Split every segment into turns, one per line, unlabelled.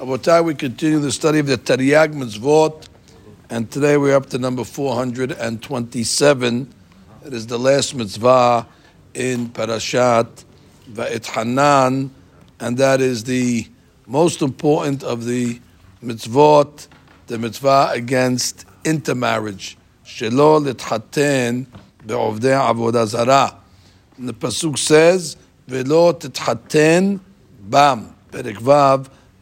Rabotai, we continue the study of the Tariag Mitzvot, and today we're up to number 427. It is the last mitzvah in Parashat Va'et Hanan, and that is the most important of the mitzvot, the mitzvah against intermarriage. Shelo lithaten be'ovdei avodah zarah. And the pasuk says, "Velo tithaten bam." Perek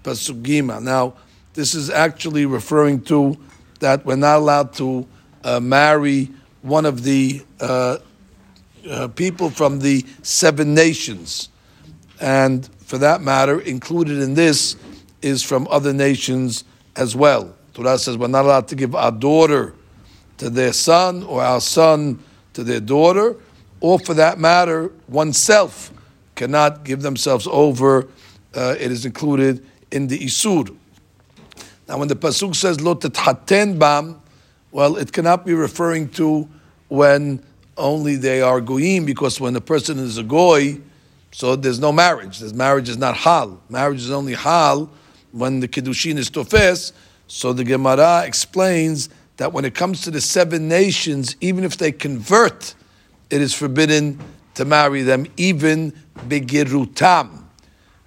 pasuk Gimmel. Now, this is actually referring to that we're not allowed to uh, marry one of the uh, uh, people from the seven nations, and for that matter, included in this is from other nations as well. Torah says we're not allowed to give our daughter to their son or our son to their daughter, or for that matter, oneself cannot give themselves over. Uh, it is included in the Isur. Now, when the Pasuk says, Lo tethaten bam, well, it cannot be referring to when only they are goyim, because when a person is a goy, so there's no marriage. There's marriage is not hal. Marriage is only hal when the kiddushin is tofes. So the Gemara explains that when it comes to the seven nations, even if they convert, it is forbidden to marry them, even begirutam.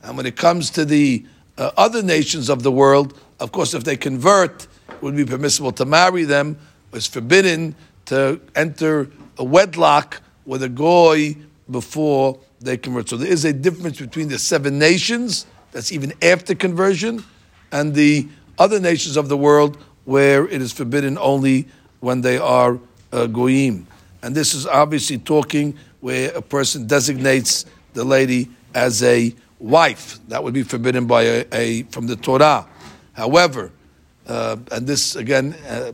And when it comes to the uh, other nations of the world, of course, if they convert, it would be permissible to marry them. It's forbidden to enter a wedlock with a goy before they convert. So there is a difference between the seven nations, that's even after conversion, and the other nations of the world where it is forbidden only when they are uh, goyim. And this is obviously talking where a person designates the lady as a wife. That would be forbidden by a, a from the Torah. However, uh, and this again uh,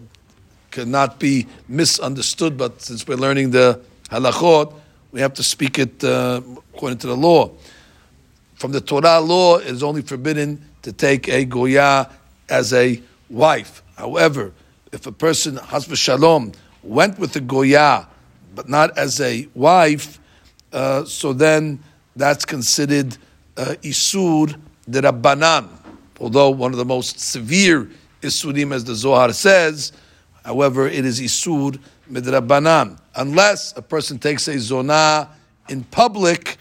cannot be misunderstood, but since we're learning the halachot, we have to speak it uh, according to the law. From the Torah law, it is only forbidden to take a goya as a wife. However, if a person, hasba shalom, went with a goya, but not as a wife, uh, so then that's considered uh, isur de rabbanan. Although one of the most severe isurim, as the Zohar says, however, it is isur midrabanan. Unless a person takes a Zonah in public,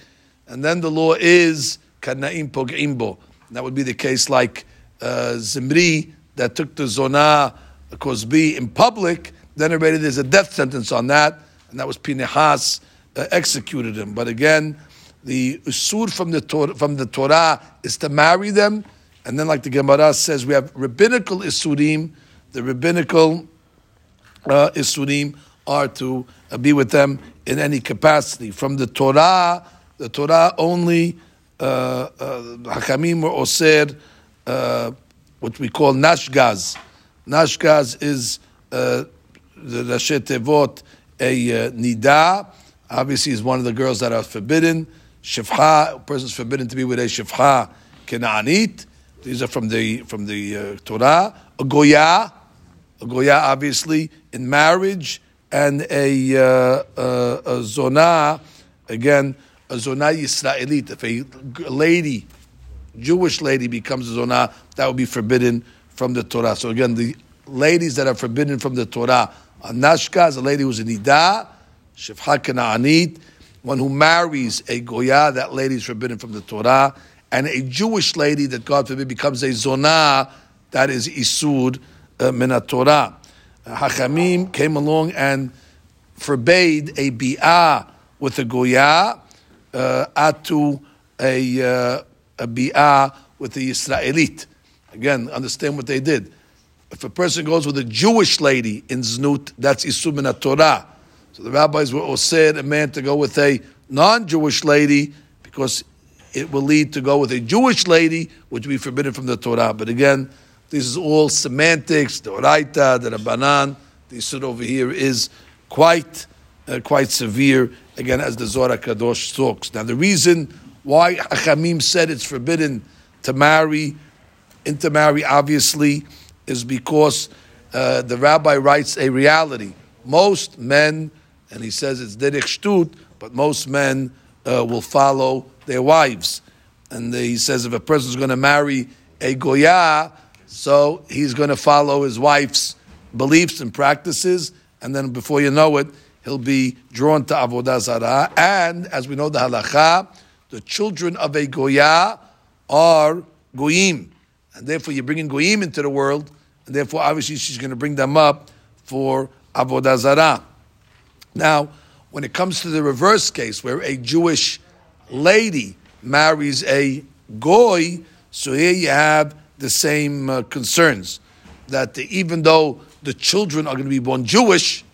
and then the law is kanaim pogimbo. That would be the case like uh, Zimri that took the zona Kozbi in public. Then already there's a death sentence on that, and that was Pinehas uh, executed him. But again, the isur from the Torah, from the Torah is to marry them, and then like the Gemara says, we have rabbinical isurim. The rabbinical uh, isurim are to uh, be with them in any capacity. From the Torah, the Torah only uh, uh, hakamim or osir, uh, what we call nashgaz. Nashgaz is uh, the Rashi Tevot, a nida. Obviously, is one of the girls that are forbidden. Shifha, a person is forbidden to be with a shifha kenanit. These are from the from the uh, Torah. A goya, a goya, obviously in marriage, and a, uh, uh, a zona, again a zona Yisraelit. If a lady, Jewish lady, becomes a zona, that would be forbidden from the Torah. So again, the ladies that are forbidden from the Torah are Nashka, is a lady who's a Nida, Shifha Kana'anit, one who marries a Goya, that lady is forbidden from the Torah, and a Jewish lady that God forbid becomes a Zonah, that is Isur uh, Minat Torah. Hachamim came along and forbade a bi'ah with a Goya, uh, atu a, uh, a bi'ah with the Israelite. Again, understand what they did. If a person goes with a Jewish lady in Znut, that's Isur min Torah. So the rabbis were said a man to go with a non-Jewish lady because it will lead to go with a Jewish lady, which will be forbidden from the Torah. But again, this is all semantics, the Oraita, the Rabbanan. The Isur over here is quite, uh, quite severe, again, as the Zohar Kadosh talks. Now, the reason why Achamim said it's forbidden to marry, intermarry, obviously, is because uh, the rabbi writes a reality. Most men, and he says it's derech shtut, but most men uh, will follow their wives. And he says if a person is going to marry a goya, so he's going to follow his wife's beliefs and practices, and then before you know it, he'll be drawn to avodah zarah. And as we know the halacha, the children of a goya are goyim, and therefore you're bringing goyim into the world, and therefore obviously she's going to bring them up for avodah zarah. Now, when it comes to the reverse case, where a Jewish lady marries a goy, so here you have the same uh, concerns that even though the children are going to be born Jewish,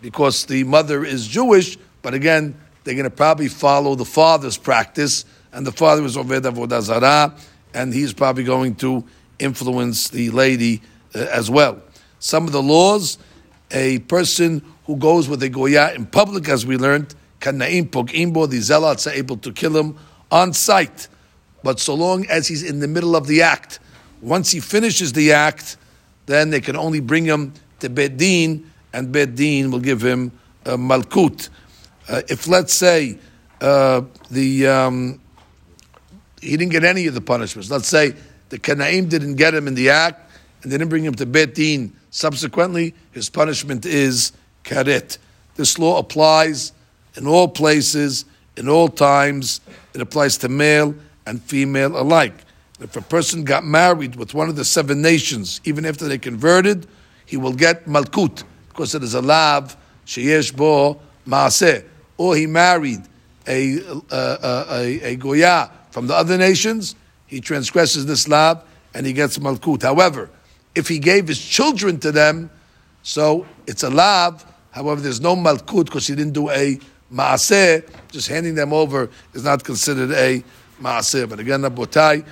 because the mother is Jewish, but again, they're going to probably follow the father's practice, and the father is Oved Avodah and he's probably going to influence the lady uh, as well. Some of the laws, a person who goes with a goya in public, as we learned, kanaim pogimbo, the zealots are able to kill him on sight. But so long as he's in the middle of the act, once he finishes the act, then they can only bring him to Beit Din, and Beit Din will give him a malkut. Uh, if let's say uh, the um, he didn't get any of the punishments, let's say the Kanaim didn't get him in the act, and they didn't bring him to Beit Din. Subsequently, his punishment is karet. This law applies in all places, in all times. It applies to male and female alike. If a person got married with one of the seven nations, even after they converted, he will get malkut because it is a lav sheyesh bo maaseh. Or he married a, a, a, a goya from the other nations, he transgresses this lav and he gets malkut. However, if he gave his children to them, so it's a lav. However, there's no malkut because he didn't do a maaseh. Just handing them over is not considered a maaseh. But again, Rabotai,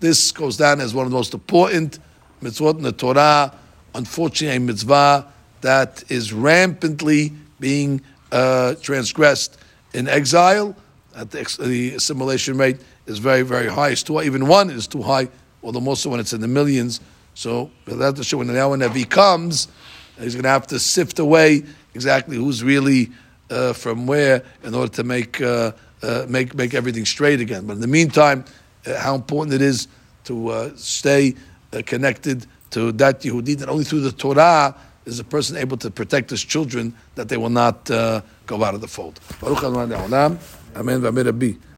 this goes down as one of the most important mitzvot in the Torah. Unfortunately, a mitzvah that is rampantly being uh, transgressed in exile. At the, the, assimilation rate is very, very high. It's too, even one is too high, although most of when it's in the millions. So that to show when now when Navi comes, he's going to have to sift away exactly who's really uh, from where in order to make uh, uh, make make everything straight again. But in the meantime, uh, how important it is to uh, stay uh, connected to that Yehudi, that only through the Torah is a person able to protect his children that they will not go out of the fold. Baruch Amen